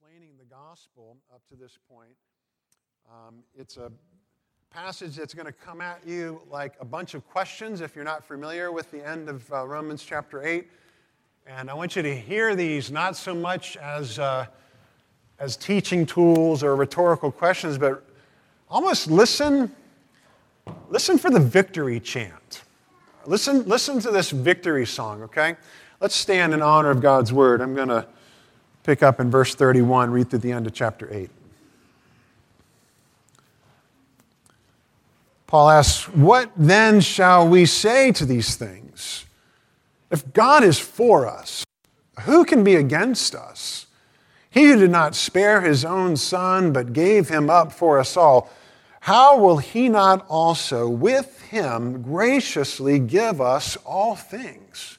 explaining the gospel up to this point. Um, it's a passage that's going to come at you like a bunch of questions if you're not familiar with the end of uh, Romans chapter 8. And I want you to hear these not so much as, uh, as teaching tools or rhetorical questions, but almost listen, listen for the victory chant. Listen, listen to this victory song, okay? Let's stand in honor of God's word. I'm going to pick up in verse 31, read through the end of chapter 8. Paul asks, What then shall we say to these things? If God is for us, who can be against us? He who did not spare his own son, but gave him up for us all, how will he not also with him graciously give us all things?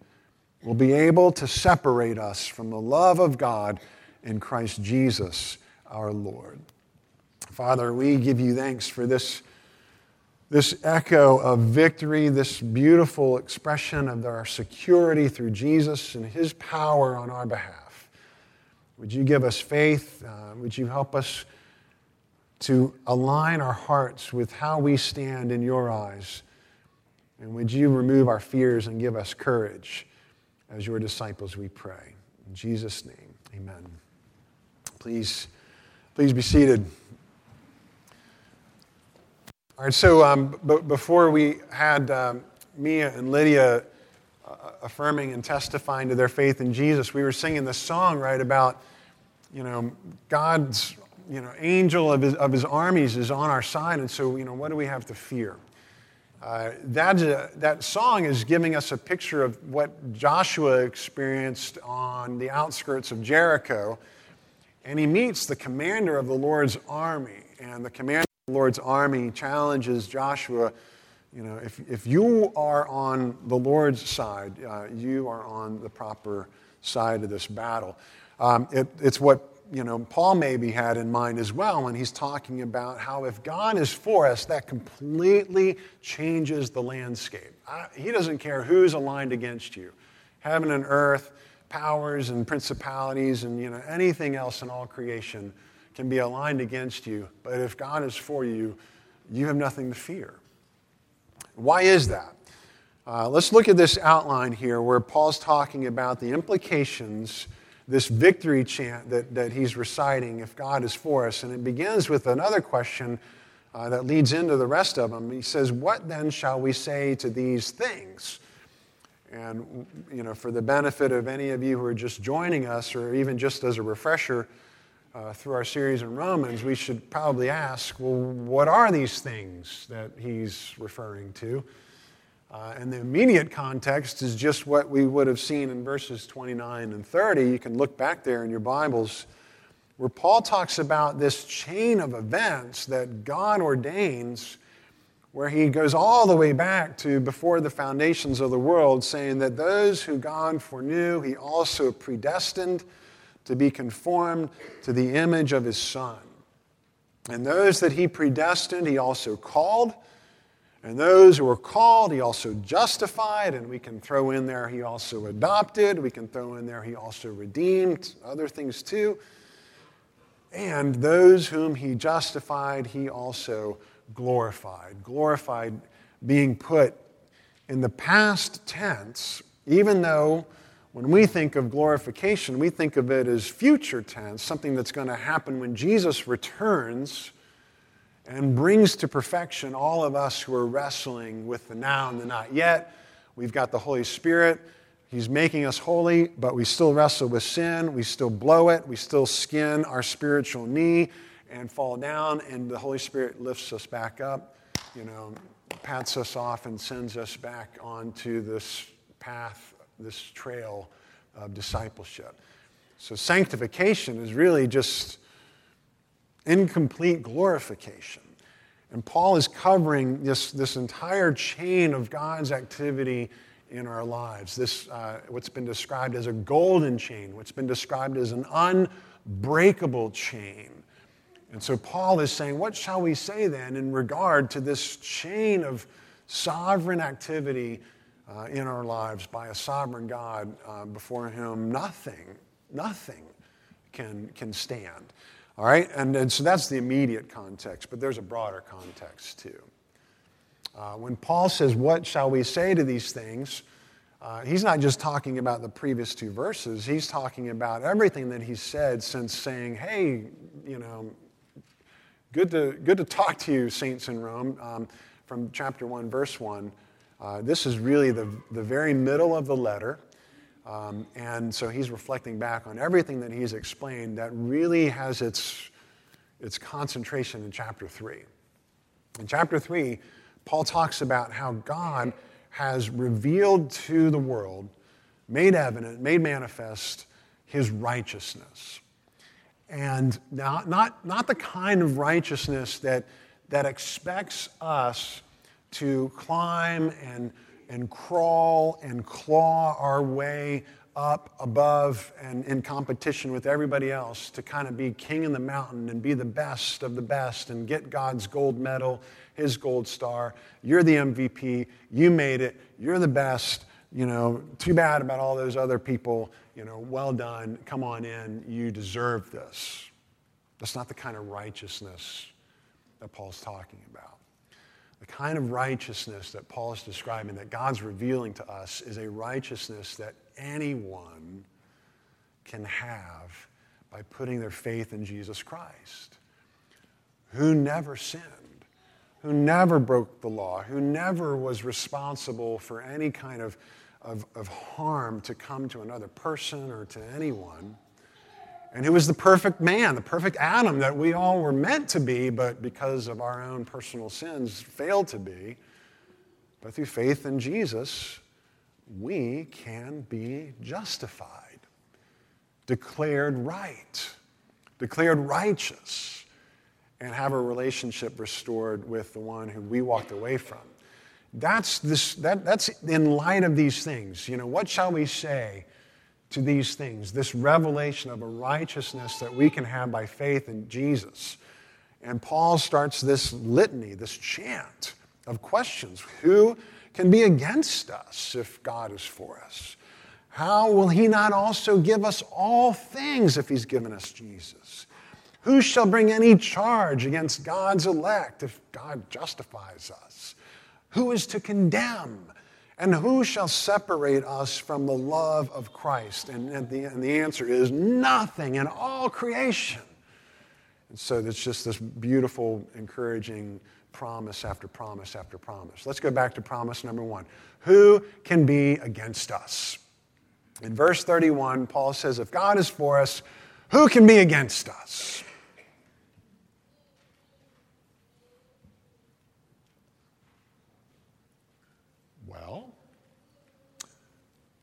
will be able to separate us from the love of God in Christ Jesus our Lord. Father, we give you thanks for this, this echo of victory, this beautiful expression of our security through Jesus and his power on our behalf. Would you give us faith? Uh, would you help us to align our hearts with how we stand in your eyes? And would you remove our fears and give us courage? As your disciples, we pray. In Jesus' name, amen. Please, please be seated. All right, so um, b- before we had um, Mia and Lydia uh, affirming and testifying to their faith in Jesus, we were singing this song, right, about, you know, God's, you know, angel of his, of his armies is on our side, and so, you know, what do we have to fear? Uh, that, uh, that song is giving us a picture of what Joshua experienced on the outskirts of Jericho. And he meets the commander of the Lord's army. And the commander of the Lord's army challenges Joshua you know, if, if you are on the Lord's side, uh, you are on the proper side of this battle. Um, it, it's what you know, Paul maybe had in mind as well when he's talking about how if God is for us, that completely changes the landscape. I, he doesn't care who's aligned against you. Heaven and earth, powers and principalities, and you know, anything else in all creation can be aligned against you. But if God is for you, you have nothing to fear. Why is that? Uh, let's look at this outline here where Paul's talking about the implications this victory chant that, that he's reciting, if God is for us. And it begins with another question uh, that leads into the rest of them. He says, What then shall we say to these things? And, you know, for the benefit of any of you who are just joining us, or even just as a refresher uh, through our series in Romans, we should probably ask, well, what are these things that he's referring to? Uh, and the immediate context is just what we would have seen in verses 29 and 30. You can look back there in your Bibles where Paul talks about this chain of events that God ordains, where he goes all the way back to before the foundations of the world, saying that those who God foreknew, he also predestined to be conformed to the image of his Son. And those that he predestined, he also called. And those who were called, he also justified, and we can throw in there, he also adopted. We can throw in there, he also redeemed, other things too. And those whom he justified, he also glorified. Glorified being put in the past tense, even though when we think of glorification, we think of it as future tense, something that's going to happen when Jesus returns and brings to perfection all of us who are wrestling with the now and the not yet. We've got the Holy Spirit. He's making us holy, but we still wrestle with sin. We still blow it. We still skin our spiritual knee and fall down, and the Holy Spirit lifts us back up, you know, pats us off and sends us back onto this path this trail of discipleship. So, sanctification is really just incomplete glorification. And Paul is covering this, this entire chain of God's activity in our lives. This, uh, what's been described as a golden chain, what's been described as an unbreakable chain. And so Paul is saying, what shall we say then in regard to this chain of sovereign activity uh, in our lives by a sovereign God uh, before whom nothing, nothing can, can stand. All right? And, and so that's the immediate context, but there's a broader context too. Uh, when Paul says, What shall we say to these things? Uh, he's not just talking about the previous two verses, he's talking about everything that he's said since saying, Hey, you know, good to, good to talk to you, saints in Rome, um, from chapter 1, verse 1. Uh, this is really the, the very middle of the letter. Um, and so he's reflecting back on everything that he's explained that really has its, its concentration in chapter 3. In chapter 3, Paul talks about how God has revealed to the world, made evident, made manifest his righteousness. And not, not, not the kind of righteousness that, that expects us to climb and, and crawl and claw our way up above and in competition with everybody else to kind of be king in the mountain and be the best of the best and get God's gold medal, his gold star. You're the MVP. You made it. You're the best. You know, too bad about all those other people. You know, well done. Come on in. You deserve this. That's not the kind of righteousness that Paul's talking about. The kind of righteousness that Paul is describing, that God's revealing to us, is a righteousness that anyone can have by putting their faith in Jesus Christ, who never sinned, who never broke the law, who never was responsible for any kind of, of, of harm to come to another person or to anyone and who was the perfect man, the perfect Adam that we all were meant to be, but because of our own personal sins, failed to be. But through faith in Jesus, we can be justified, declared right, declared righteous, and have a relationship restored with the one who we walked away from. That's, this, that, that's in light of these things. You know, what shall we say? To these things, this revelation of a righteousness that we can have by faith in Jesus. And Paul starts this litany, this chant of questions. Who can be against us if God is for us? How will he not also give us all things if he's given us Jesus? Who shall bring any charge against God's elect if God justifies us? Who is to condemn? And who shall separate us from the love of Christ? And, and, the, and the answer is nothing in all creation. And so it's just this beautiful, encouraging promise after promise after promise. Let's go back to promise number one. Who can be against us? In verse 31, Paul says, If God is for us, who can be against us?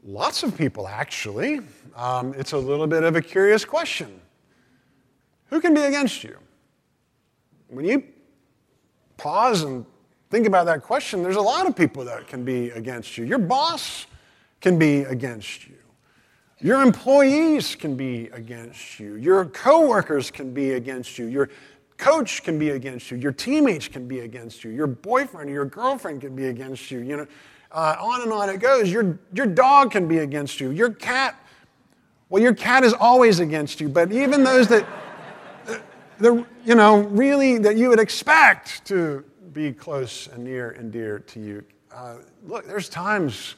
Lots of people, actually. Um, it's a little bit of a curious question. Who can be against you? When you pause and think about that question, there's a lot of people that can be against you. Your boss can be against you. Your employees can be against you. Your coworkers can be against you. Your coach can be against you. Your teammates can be against you. Your boyfriend or your girlfriend can be against you. You know, uh, on and on it goes. Your, your dog can be against you. Your cat, well, your cat is always against you, but even those that, the, you know, really that you would expect to be close and near and dear to you. Uh, look, there's times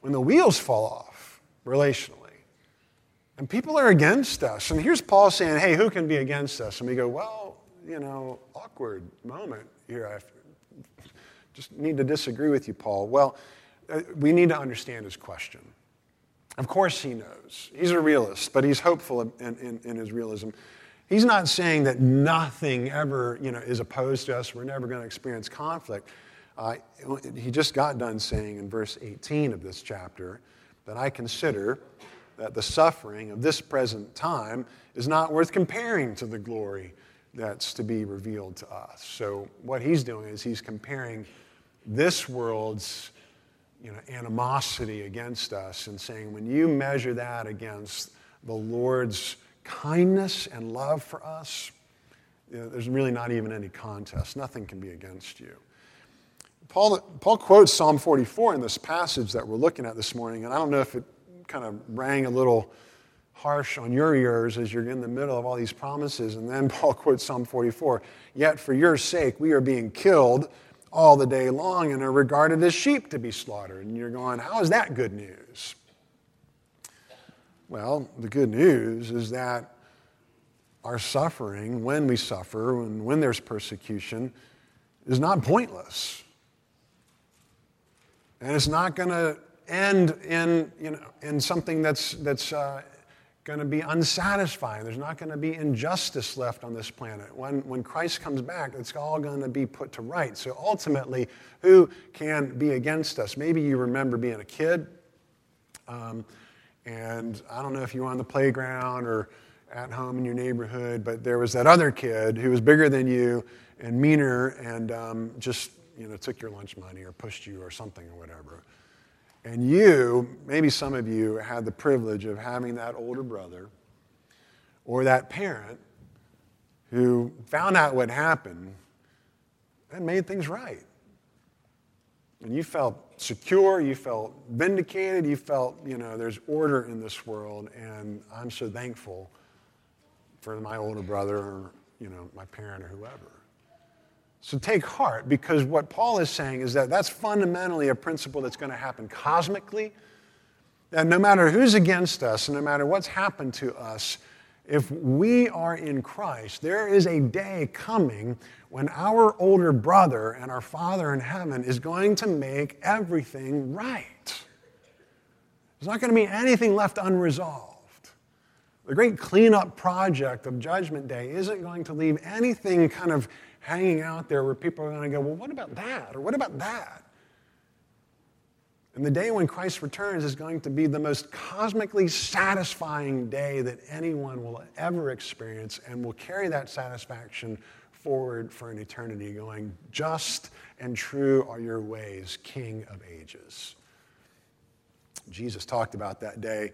when the wheels fall off relationally. And people are against us. And here's Paul saying, hey, who can be against us? And we go, well, you know, awkward moment here. I just need to disagree with you, Paul. Well, uh, we need to understand his question. Of course, he knows. He's a realist, but he's hopeful in, in, in his realism. He's not saying that nothing ever you know, is opposed to us, we're never going to experience conflict. Uh, he just got done saying in verse 18 of this chapter that I consider that the suffering of this present time is not worth comparing to the glory that's to be revealed to us. So, what he's doing is he's comparing this world's you know, animosity against us and saying, when you measure that against the Lord's kindness and love for us, you know, there's really not even any contest. Nothing can be against you. Paul, Paul quotes Psalm 44 in this passage that we're looking at this morning, and I don't know if it kind of rang a little harsh on your ears as you're in the middle of all these promises. And then Paul quotes Psalm 44 Yet for your sake we are being killed all the day long and are regarded as sheep to be slaughtered. And you're going, How is that good news? Well, the good news is that our suffering, when we suffer and when there's persecution, is not pointless. And it's not going to end in, you know, in something that's, that's uh, going to be unsatisfying. There's not going to be injustice left on this planet. When, when Christ comes back, it's all going to be put to right. So ultimately, who can be against us? Maybe you remember being a kid, um, and I don't know if you were on the playground or at home in your neighborhood, but there was that other kid who was bigger than you and meaner and um, just you know, took your lunch money or pushed you or something or whatever. And you, maybe some of you, had the privilege of having that older brother or that parent who found out what happened and made things right. And you felt secure, you felt vindicated, you felt, you know, there's order in this world, and I'm so thankful for my older brother or, you know, my parent or whoever. So take heart because what Paul is saying is that that's fundamentally a principle that's going to happen cosmically. That no matter who's against us and no matter what's happened to us, if we are in Christ, there is a day coming when our older brother and our Father in heaven is going to make everything right. There's not going to be anything left unresolved. The great cleanup project of Judgment Day isn't going to leave anything kind of hanging out there where people are going to go, well, what about that? Or what about that? And the day when Christ returns is going to be the most cosmically satisfying day that anyone will ever experience and will carry that satisfaction forward for an eternity, going, Just and true are your ways, King of ages. Jesus talked about that day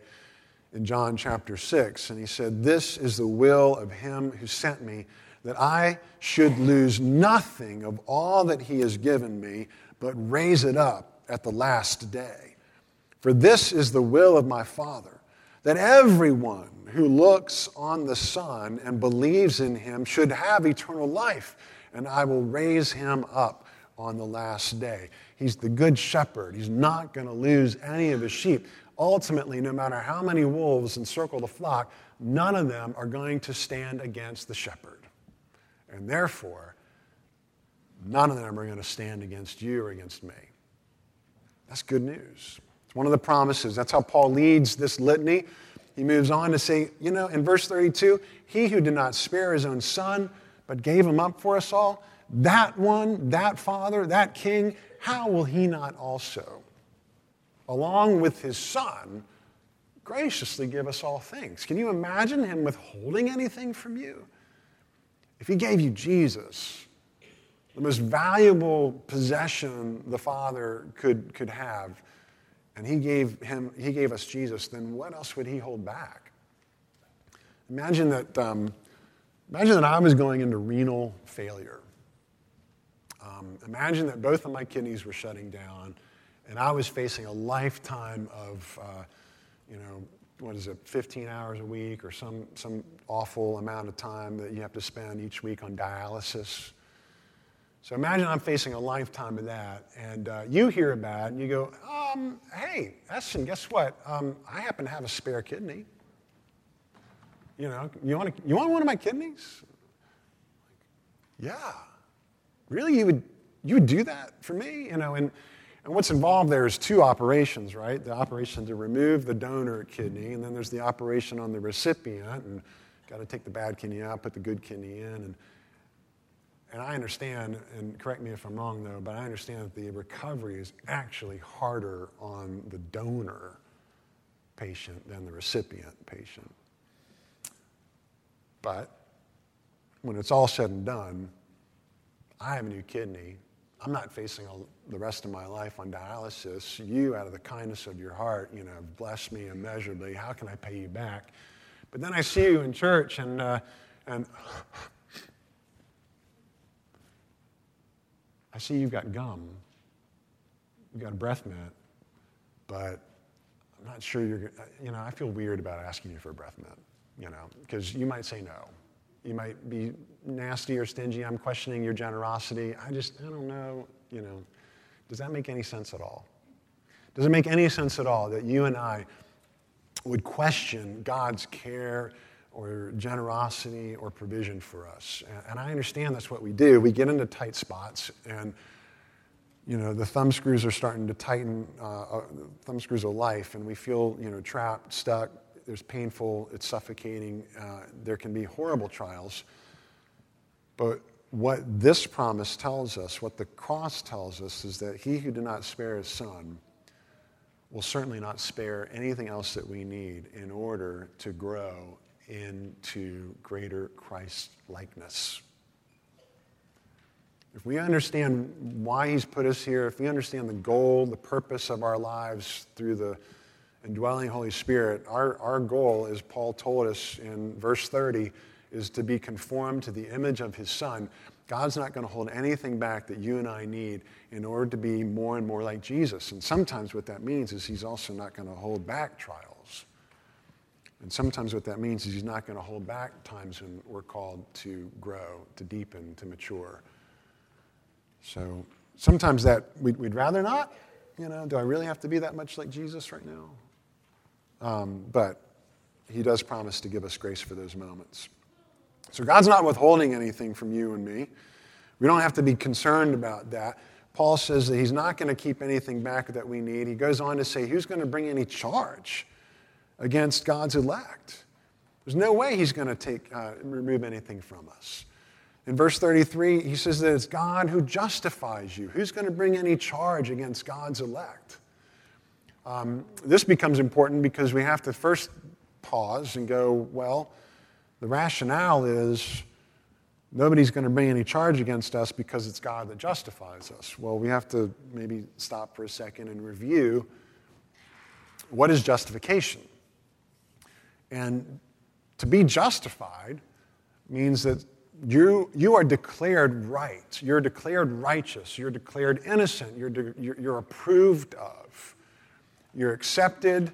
in John chapter 6, and he said, This is the will of him who sent me that I should lose nothing of all that he has given me, but raise it up at the last day. For this is the will of my Father, that everyone who looks on the Son and believes in him should have eternal life, and I will raise him up on the last day. He's the good shepherd. He's not going to lose any of his sheep. Ultimately, no matter how many wolves encircle the flock, none of them are going to stand against the shepherd. And therefore, none of them are going to stand against you or against me. That's good news. It's one of the promises. That's how Paul leads this litany. He moves on to say, you know, in verse 32, he who did not spare his own son, but gave him up for us all, that one, that father, that king, how will he not also, along with his son, graciously give us all things? Can you imagine him withholding anything from you? If he gave you Jesus, the most valuable possession the Father could, could have, and he gave, him, he gave us Jesus, then what else would he hold back? Imagine that, um, imagine that I was going into renal failure. Um, imagine that both of my kidneys were shutting down, and I was facing a lifetime of, uh, you know, what is it, 15 hours a week or some, some awful amount of time that you have to spend each week on dialysis. So imagine I'm facing a lifetime of that, and uh, you hear about it, and you go, um, hey, Essen, guess what? Um, I happen to have a spare kidney. You know, you want, you want one of my kidneys? Yeah. Really? You would, you would do that for me? You know, and, and what's involved there is two operations, right? The operation to remove the donor kidney, and then there's the operation on the recipient, and got to take the bad kidney out, put the good kidney in. And, and I understand, and correct me if I'm wrong though, but I understand that the recovery is actually harder on the donor patient than the recipient patient. But when it's all said and done, I have a new kidney. I'm not facing all, the rest of my life on dialysis. You, out of the kindness of your heart, you know, bless me immeasurably. How can I pay you back? But then I see you in church, and uh, and I see you've got gum. You've got a breath mint, but I'm not sure you're. You know, I feel weird about asking you for a breath mint you know, because you might say no. You might be nasty or stingy. I'm questioning your generosity. I just, I don't know, you know. Does that make any sense at all? Does it make any sense at all that you and I would question God's care or generosity or provision for us? And I understand that's what we do. We get into tight spots and you know, the thumb screws are starting to tighten, uh, uh thumb screws of life, and we feel, you know, trapped, stuck, there's painful, it's suffocating, uh, there can be horrible trials. But what this promise tells us, what the cross tells us, is that he who did not spare his son will certainly not spare anything else that we need in order to grow into greater Christ likeness. If we understand why he's put us here, if we understand the goal, the purpose of our lives through the indwelling Holy Spirit, our, our goal, as Paul told us in verse 30, is to be conformed to the image of his Son. God's not going to hold anything back that you and I need in order to be more and more like Jesus. And sometimes what that means is he's also not going to hold back trials. And sometimes what that means is he's not going to hold back times when we're called to grow, to deepen, to mature. So sometimes that we'd, we'd rather not. You know, do I really have to be that much like Jesus right now? Um, but he does promise to give us grace for those moments. So God's not withholding anything from you and me. We don't have to be concerned about that. Paul says that he's not going to keep anything back that we need. He goes on to say, who's going to bring any charge against God's elect? There's no way he's going to take, uh, remove anything from us. In verse 33, he says that it's God who justifies you. Who's going to bring any charge against God's elect? Um, this becomes important because we have to first pause and go, well, the rationale is nobody's going to bring any charge against us because it's God that justifies us. Well, we have to maybe stop for a second and review what is justification? And to be justified means that you, you are declared right. You're declared righteous. You're declared innocent. You're, de- you're, you're approved of you're accepted,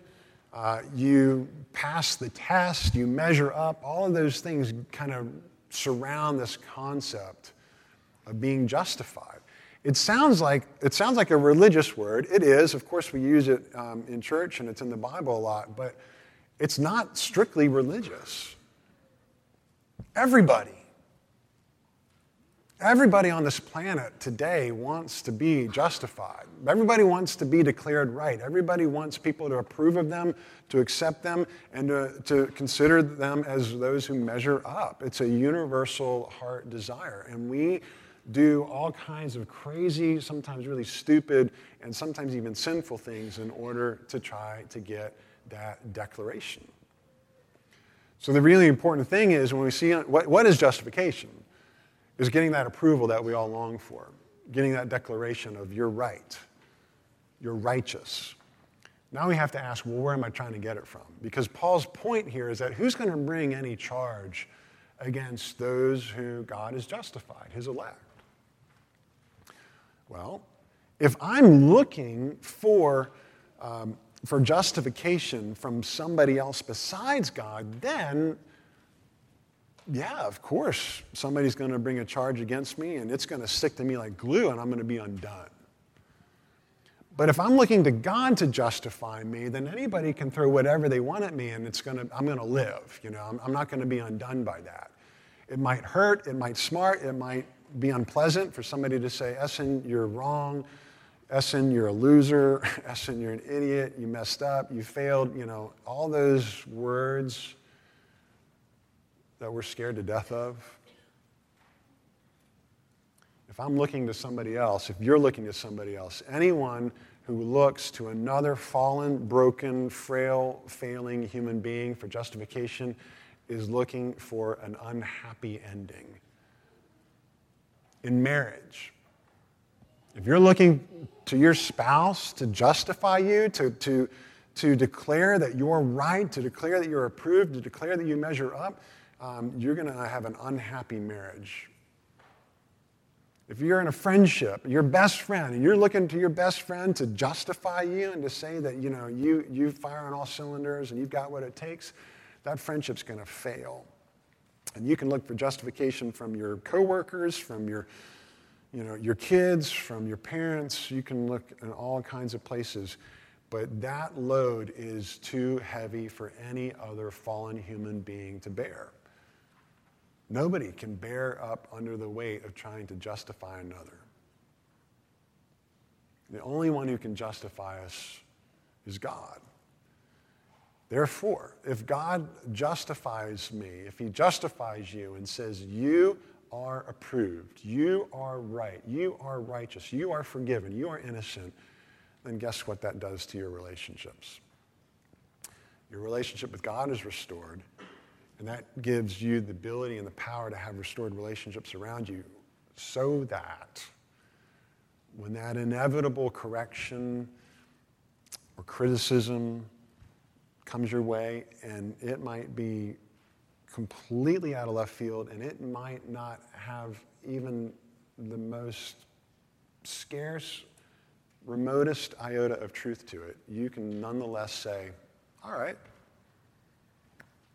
uh, you pass the test, you measure up. All of those things kind of surround this concept of being justified. It sounds like, it sounds like a religious word. It is. Of course, we use it um, in church and it's in the Bible a lot, but it's not strictly religious. Everybody Everybody on this planet today wants to be justified. Everybody wants to be declared right. Everybody wants people to approve of them, to accept them, and to, to consider them as those who measure up. It's a universal heart desire. And we do all kinds of crazy, sometimes really stupid, and sometimes even sinful things in order to try to get that declaration. So, the really important thing is when we see what, what is justification? Is getting that approval that we all long for, getting that declaration of you're right, you're righteous. Now we have to ask, well, where am I trying to get it from? Because Paul's point here is that who's going to bring any charge against those who God has justified, his elect? Well, if I'm looking for, um, for justification from somebody else besides God, then yeah, of course, somebody's going to bring a charge against me and it's going to stick to me like glue and I'm going to be undone. But if I'm looking to God to justify me, then anybody can throw whatever they want at me and it's gonna, I'm going to live. You know, I'm, I'm not going to be undone by that. It might hurt, it might smart, it might be unpleasant for somebody to say, Essen, you're wrong. Essen, you're a loser. Essen, you're an idiot. You messed up. You failed. You know, all those words that we're scared to death of. If I'm looking to somebody else, if you're looking to somebody else, anyone who looks to another fallen, broken, frail, failing human being for justification is looking for an unhappy ending. In marriage, if you're looking to your spouse to justify you, to, to, to declare that you're right, to declare that you're approved, to declare that you measure up, um, you're going to have an unhappy marriage. If you're in a friendship, your best friend, and you're looking to your best friend to justify you and to say that you know you you fire on all cylinders and you've got what it takes, that friendship's going to fail. And you can look for justification from your coworkers, from your you know your kids, from your parents. You can look in all kinds of places, but that load is too heavy for any other fallen human being to bear. Nobody can bear up under the weight of trying to justify another. The only one who can justify us is God. Therefore, if God justifies me, if He justifies you and says, You are approved, you are right, you are righteous, you are forgiven, you are innocent, then guess what that does to your relationships? Your relationship with God is restored and that gives you the ability and the power to have restored relationships around you so that when that inevitable correction or criticism comes your way, and it might be completely out of left field, and it might not have even the most scarce, remotest iota of truth to it, you can nonetheless say, All right,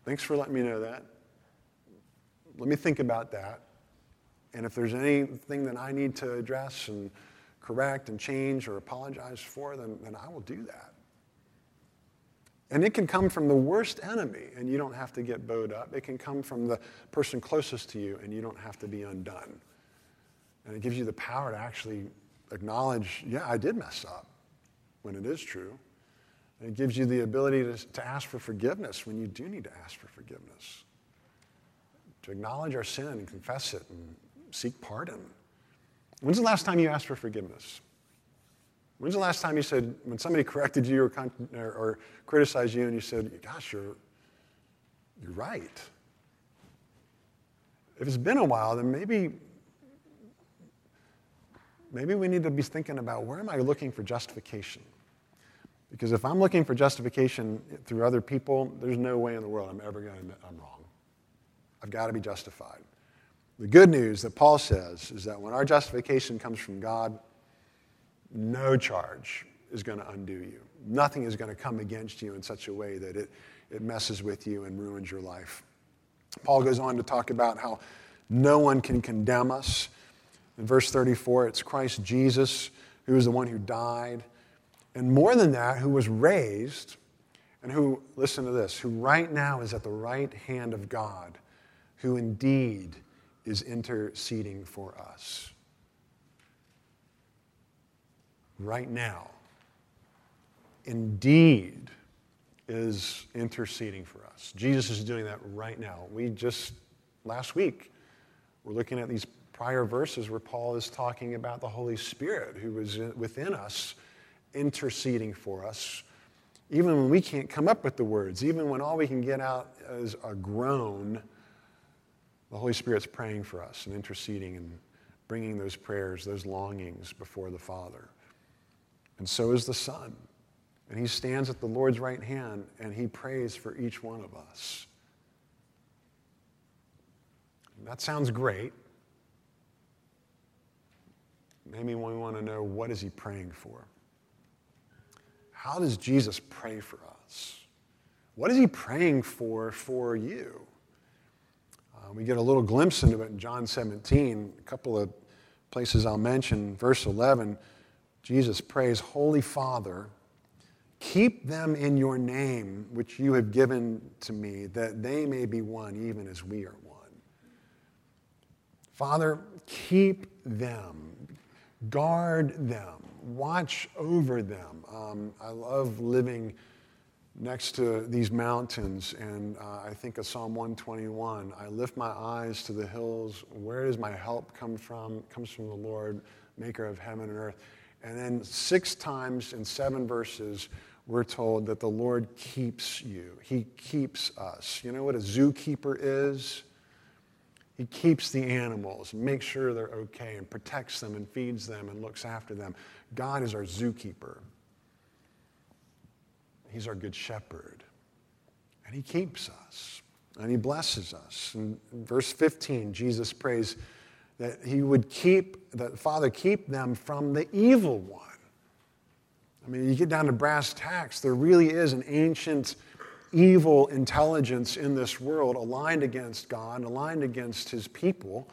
Thanks for letting me know that. Let me think about that. And if there's anything that I need to address and correct and change or apologize for, then, then I will do that. And it can come from the worst enemy, and you don't have to get bowed up. It can come from the person closest to you, and you don't have to be undone. And it gives you the power to actually acknowledge, yeah, I did mess up when it is true. It gives you the ability to, to ask for forgiveness when you do need to ask for forgiveness, to acknowledge our sin and confess it and seek pardon. When's the last time you asked for forgiveness? When's the last time you said, when somebody corrected you or, or, or criticized you and you said, Gosh, you're, you're right? If it's been a while, then maybe, maybe we need to be thinking about where am I looking for justification? Because if I'm looking for justification through other people, there's no way in the world I'm ever going to admit I'm wrong. I've got to be justified. The good news that Paul says is that when our justification comes from God, no charge is going to undo you. Nothing is going to come against you in such a way that it, it messes with you and ruins your life. Paul goes on to talk about how no one can condemn us. In verse 34, it's Christ Jesus who is the one who died and more than that, who was raised, and who, listen to this, who right now is at the right hand of God, who indeed is interceding for us. Right now, indeed is interceding for us. Jesus is doing that right now. We just, last week, we're looking at these prior verses where Paul is talking about the Holy Spirit who is within us interceding for us, even when we can't come up with the words, even when all we can get out is a groan, the Holy Spirit's praying for us and interceding and bringing those prayers, those longings before the Father. And so is the Son. And he stands at the Lord's right hand and he prays for each one of us. And that sounds great. Maybe we want to know what is he praying for? How does Jesus pray for us? What is he praying for for you? Uh, we get a little glimpse into it in John 17, a couple of places I'll mention. Verse 11, Jesus prays, Holy Father, keep them in your name, which you have given to me, that they may be one, even as we are one. Father, keep them, guard them, watch over them. Um, I love living next to these mountains, and uh, I think of Psalm 121. I lift my eyes to the hills. Where does my help come from? It comes from the Lord, maker of heaven and earth. And then six times in seven verses, we're told that the Lord keeps you. He keeps us. You know what a zookeeper is? He keeps the animals, makes sure they're okay, and protects them and feeds them and looks after them. God is our zookeeper. He's our good shepherd. And he keeps us and he blesses us. In verse 15, Jesus prays that he would keep, that Father, keep them from the evil one. I mean, you get down to brass tacks, there really is an ancient evil intelligence in this world aligned against God, aligned against his people.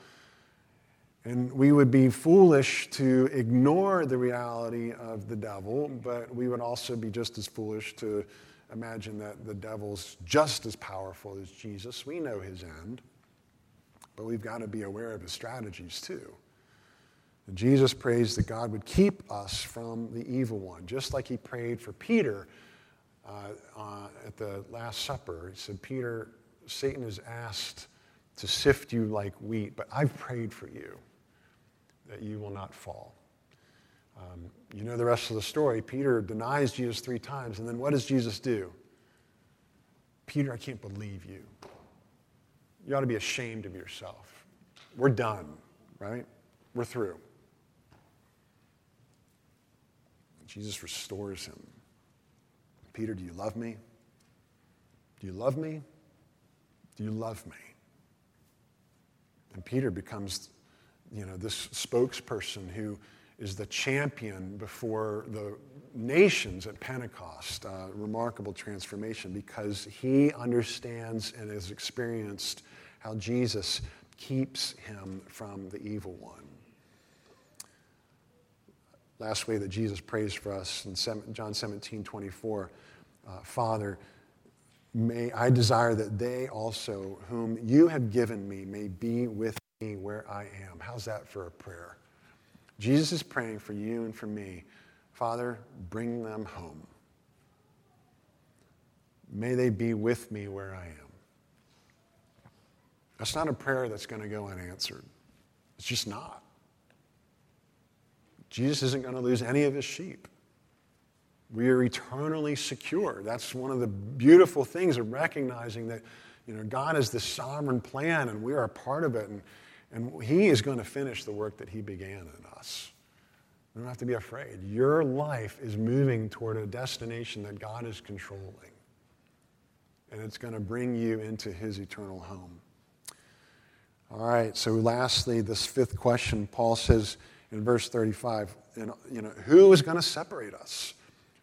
And we would be foolish to ignore the reality of the devil, but we would also be just as foolish to imagine that the devil's just as powerful as Jesus. We know his end, but we've got to be aware of his strategies too. And Jesus prays that God would keep us from the evil one, just like he prayed for Peter uh, uh, at the Last Supper. He said, Peter, Satan has asked to sift you like wheat, but I've prayed for you that you will not fall. Um, you know the rest of the story. Peter denies Jesus three times, and then what does Jesus do? Peter, I can't believe you. You ought to be ashamed of yourself. We're done, right? We're through. Jesus restores him. Peter, do you love me? Do you love me? Do you love me? And Peter becomes you know, this spokesperson who is the champion before the nations at Pentecost. Remarkable transformation because he understands and has experienced how Jesus keeps him from the evil one. Last way that Jesus prays for us in John 17 24, uh, Father, may I desire that they also, whom you have given me, may be with me where I am. How's that for a prayer? Jesus is praying for you and for me. Father, bring them home. May they be with me where I am. That's not a prayer that's going to go unanswered. It's just not. Jesus isn't going to lose any of his sheep. We are eternally secure. That's one of the beautiful things of recognizing that you know, God is the sovereign plan and we are a part of it. And and He is going to finish the work that He began in us. You don't have to be afraid. Your life is moving toward a destination that God is controlling. And it's going to bring you into His eternal home. All right, so lastly, this fifth question, Paul says in verse 35, you know, who is going to separate us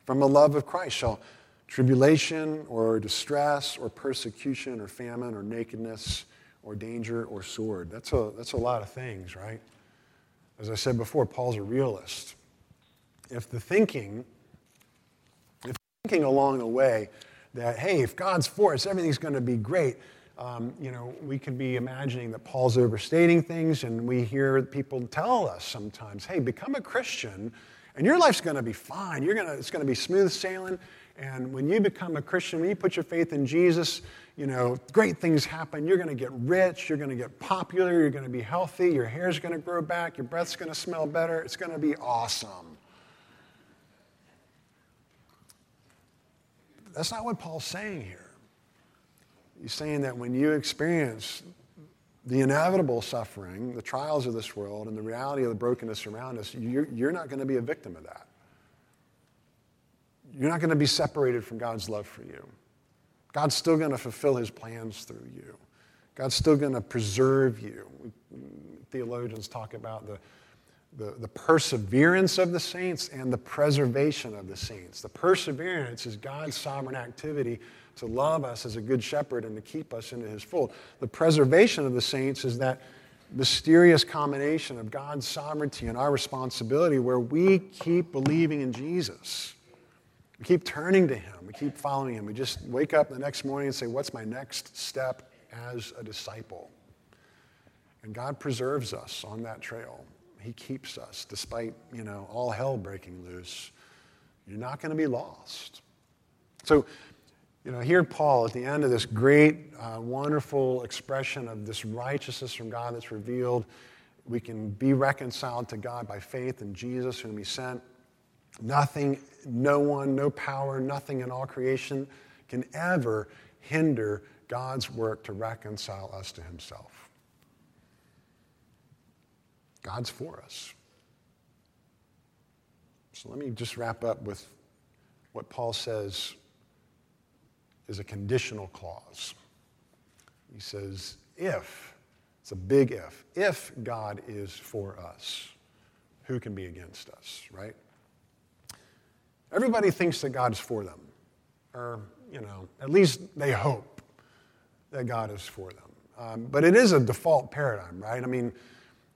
from the love of Christ? Shall tribulation or distress or persecution or famine or nakedness or danger or sword. That's a, that's a lot of things, right? As I said before, Paul's a realist. If the thinking, if thinking along the way that, hey, if God's for us, everything's going to be great, um, you know, we could be imagining that Paul's overstating things, and we hear people tell us sometimes, hey, become a Christian, and your life's going to be fine. You're gonna, it's going to be smooth sailing. And when you become a Christian, when you put your faith in Jesus, you know, great things happen. You're going to get rich. You're going to get popular. You're going to be healthy. Your hair's going to grow back. Your breath's going to smell better. It's going to be awesome. That's not what Paul's saying here. He's saying that when you experience the inevitable suffering, the trials of this world, and the reality of the brokenness around us, you're, you're not going to be a victim of that. You're not going to be separated from God's love for you. God's still going to fulfill his plans through you. God's still going to preserve you. Theologians talk about the, the, the, perseverance of the saints and the preservation of the saints. The perseverance is God's sovereign activity to love us as a good shepherd and to keep us into his fold. The preservation of the saints is that mysterious combination of God's sovereignty and our responsibility where we keep believing in Jesus. We keep turning to Him. We keep following Him. We just wake up the next morning and say, What's my next step as a disciple? And God preserves us on that trail. He keeps us despite, you know, all hell breaking loose. You're not going to be lost. So, you know, here Paul at the end of this great, uh, wonderful expression of this righteousness from God that's revealed, we can be reconciled to God by faith in Jesus, whom He sent. Nothing, no one, no power, nothing in all creation can ever hinder God's work to reconcile us to Himself. God's for us. So let me just wrap up with what Paul says is a conditional clause. He says, if, it's a big if, if God is for us, who can be against us, right? Everybody thinks that God is for them, or, you know, at least they hope that God is for them. Um, but it is a default paradigm, right? I mean,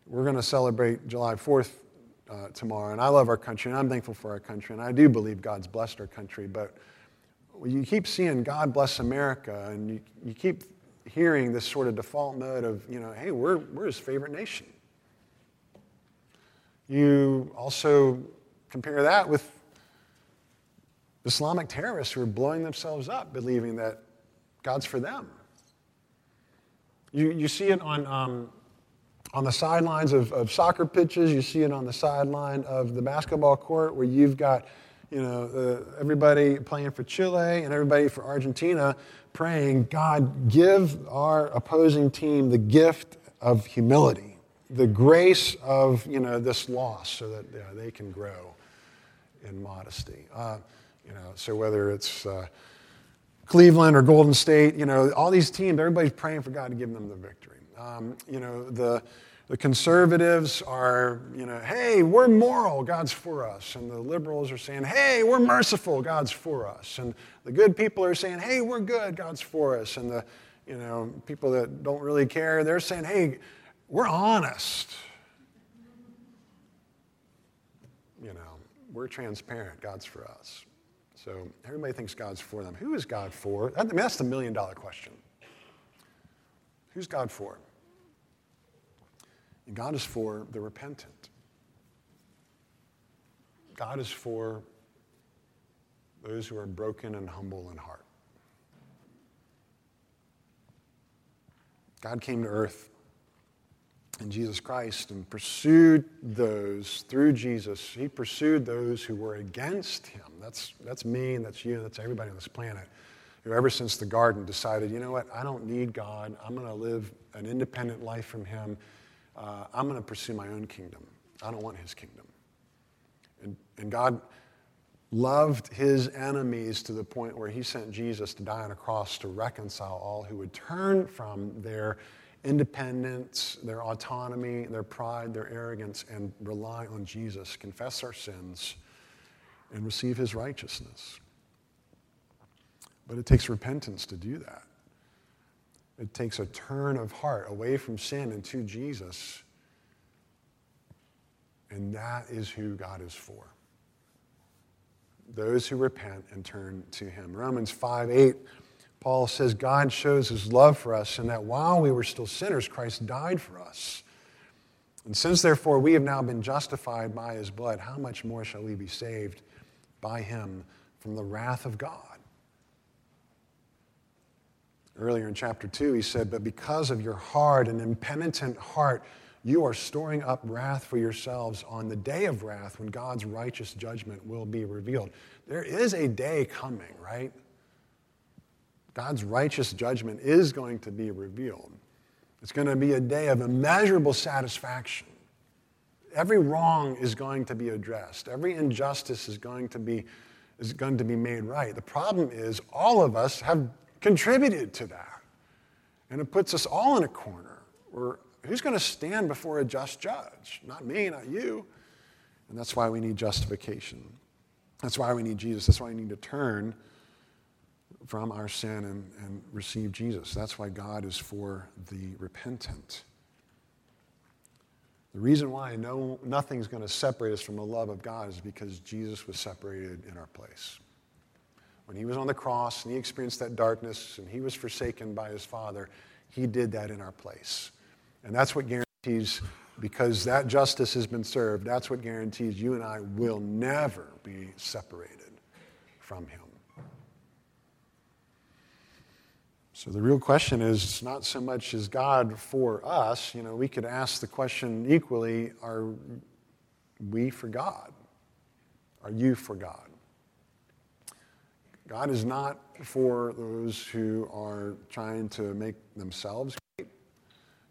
we're going to celebrate July 4th uh, tomorrow, and I love our country, and I'm thankful for our country, and I do believe God's blessed our country, but you keep seeing God bless America, and you, you keep hearing this sort of default mode of, you know, hey, we're, we're his favorite nation. You also compare that with Islamic terrorists who are blowing themselves up, believing that God's for them. You, you see it on, um, on the sidelines of, of soccer pitches, you see it on the sideline of the basketball court where you've got you know, uh, everybody playing for Chile and everybody for Argentina praying, God, give our opposing team the gift of humility, the grace of, you know, this loss so that yeah, they can grow in modesty. Uh, you know, so whether it's uh, Cleveland or Golden State, you know, all these teams, everybody's praying for God to give them the victory. Um, you know, the, the conservatives are, you know, hey, we're moral, God's for us. And the liberals are saying, hey, we're merciful, God's for us. And the good people are saying, hey, we're good, God's for us. And the, you know, people that don't really care, they're saying, hey, we're honest. You know, we're transparent, God's for us. So everybody thinks God's for them. Who is God for? I mean, that's the million dollar question. Who's God for? And God is for the repentant. God is for those who are broken and humble in heart. God came to earth in Jesus Christ and pursued those through Jesus. He pursued those who were against him. That's, that's me and that's you, that's everybody on this planet who, ever since the garden, decided, you know what, I don't need God. I'm going to live an independent life from him uh, I'm going to pursue my own kingdom. I don't want his kingdom. And, and God loved his enemies to the point where he sent Jesus to die on a cross to reconcile all who would turn from their independence, their autonomy, their pride, their arrogance, and rely on Jesus, confess our sins, and receive his righteousness. But it takes repentance to do that. It takes a turn of heart away from sin and to Jesus. And that is who God is for. Those who repent and turn to Him. Romans 5 8, Paul says, God shows His love for us, and that while we were still sinners, Christ died for us. And since, therefore, we have now been justified by His blood, how much more shall we be saved by Him from the wrath of God? Earlier in chapter 2, he said, But because of your hard and impenitent heart, you are storing up wrath for yourselves on the day of wrath when God's righteous judgment will be revealed. There is a day coming, right? God's righteous judgment is going to be revealed. It's going to be a day of immeasurable satisfaction. Every wrong is going to be addressed. Every injustice is going to be, is going to be made right. The problem is all of us have contributed to that. And it puts us all in a corner where who's going to stand before a just judge? Not me, not you. And that's why we need justification. That's why we need Jesus. That's why we need to turn from our sin and, and receive Jesus. That's why God is for the repentant. The reason why no, nothing's going to separate us from the love of God is because Jesus was separated in our place. When he was on the cross and he experienced that darkness and he was forsaken by his Father, he did that in our place. And that's what guarantees, because that justice has been served, that's what guarantees you and I will never be separated from him. So the real question is not so much is God for us, you know, we could ask the question equally are we for God? Are you for God? God is not for those who are trying to make themselves great.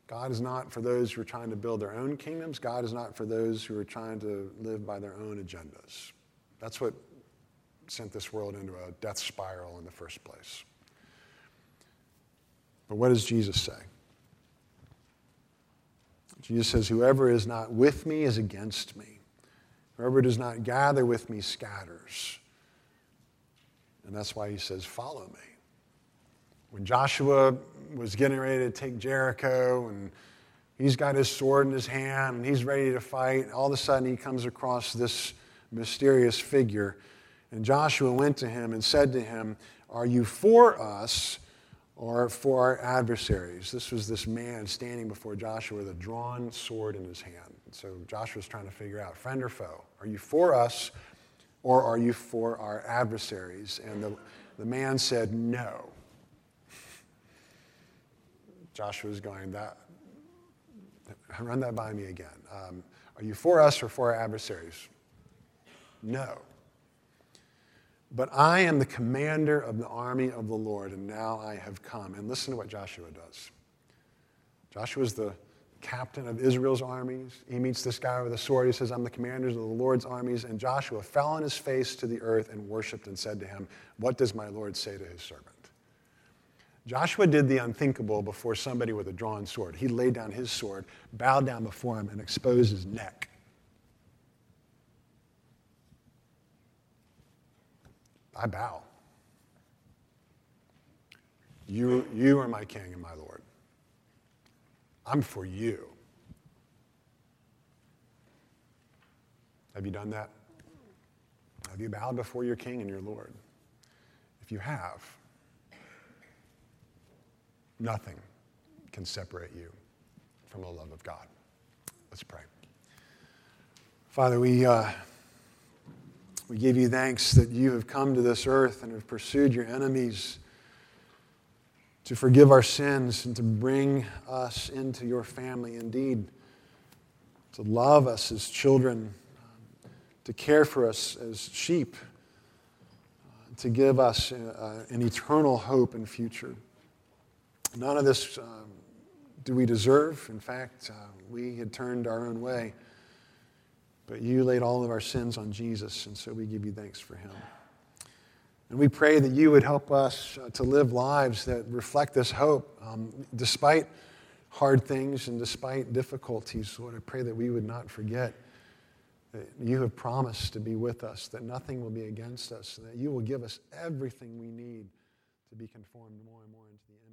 God is not for those who are trying to build their own kingdoms. God is not for those who are trying to live by their own agendas. That's what sent this world into a death spiral in the first place. But what does Jesus say? Jesus says, Whoever is not with me is against me. Whoever does not gather with me scatters. And that's why he says, Follow me. When Joshua was getting ready to take Jericho and he's got his sword in his hand and he's ready to fight, all of a sudden he comes across this mysterious figure. And Joshua went to him and said to him, Are you for us? or for our adversaries. This was this man standing before Joshua with a drawn sword in his hand. So Joshua's trying to figure out friend or foe? Are you for us or are you for our adversaries? And the, the man said, No. Joshua's going, that, run that by me again. Um, are you for us or for our adversaries? No. But I am the commander of the army of the Lord, and now I have come. And listen to what Joshua does. Joshua is the captain of Israel's armies. He meets this guy with a sword. He says, I'm the commander of the Lord's armies. And Joshua fell on his face to the earth and worshiped and said to him, What does my Lord say to his servant? Joshua did the unthinkable before somebody with a drawn sword. He laid down his sword, bowed down before him, and exposed his neck. I bow. You, you are my king and my Lord. I'm for you. Have you done that? Have you bowed before your king and your Lord? If you have, nothing can separate you from the love of God. Let's pray. Father, we. Uh, we give you thanks that you have come to this earth and have pursued your enemies to forgive our sins and to bring us into your family indeed, to love us as children, to care for us as sheep, to give us uh, an eternal hope and future. None of this um, do we deserve. In fact, uh, we had turned our own way. But you laid all of our sins on Jesus, and so we give you thanks for him. And we pray that you would help us uh, to live lives that reflect this hope. Um, despite hard things and despite difficulties, Lord, I pray that we would not forget that you have promised to be with us, that nothing will be against us, and that you will give us everything we need to be conformed more and more into the image.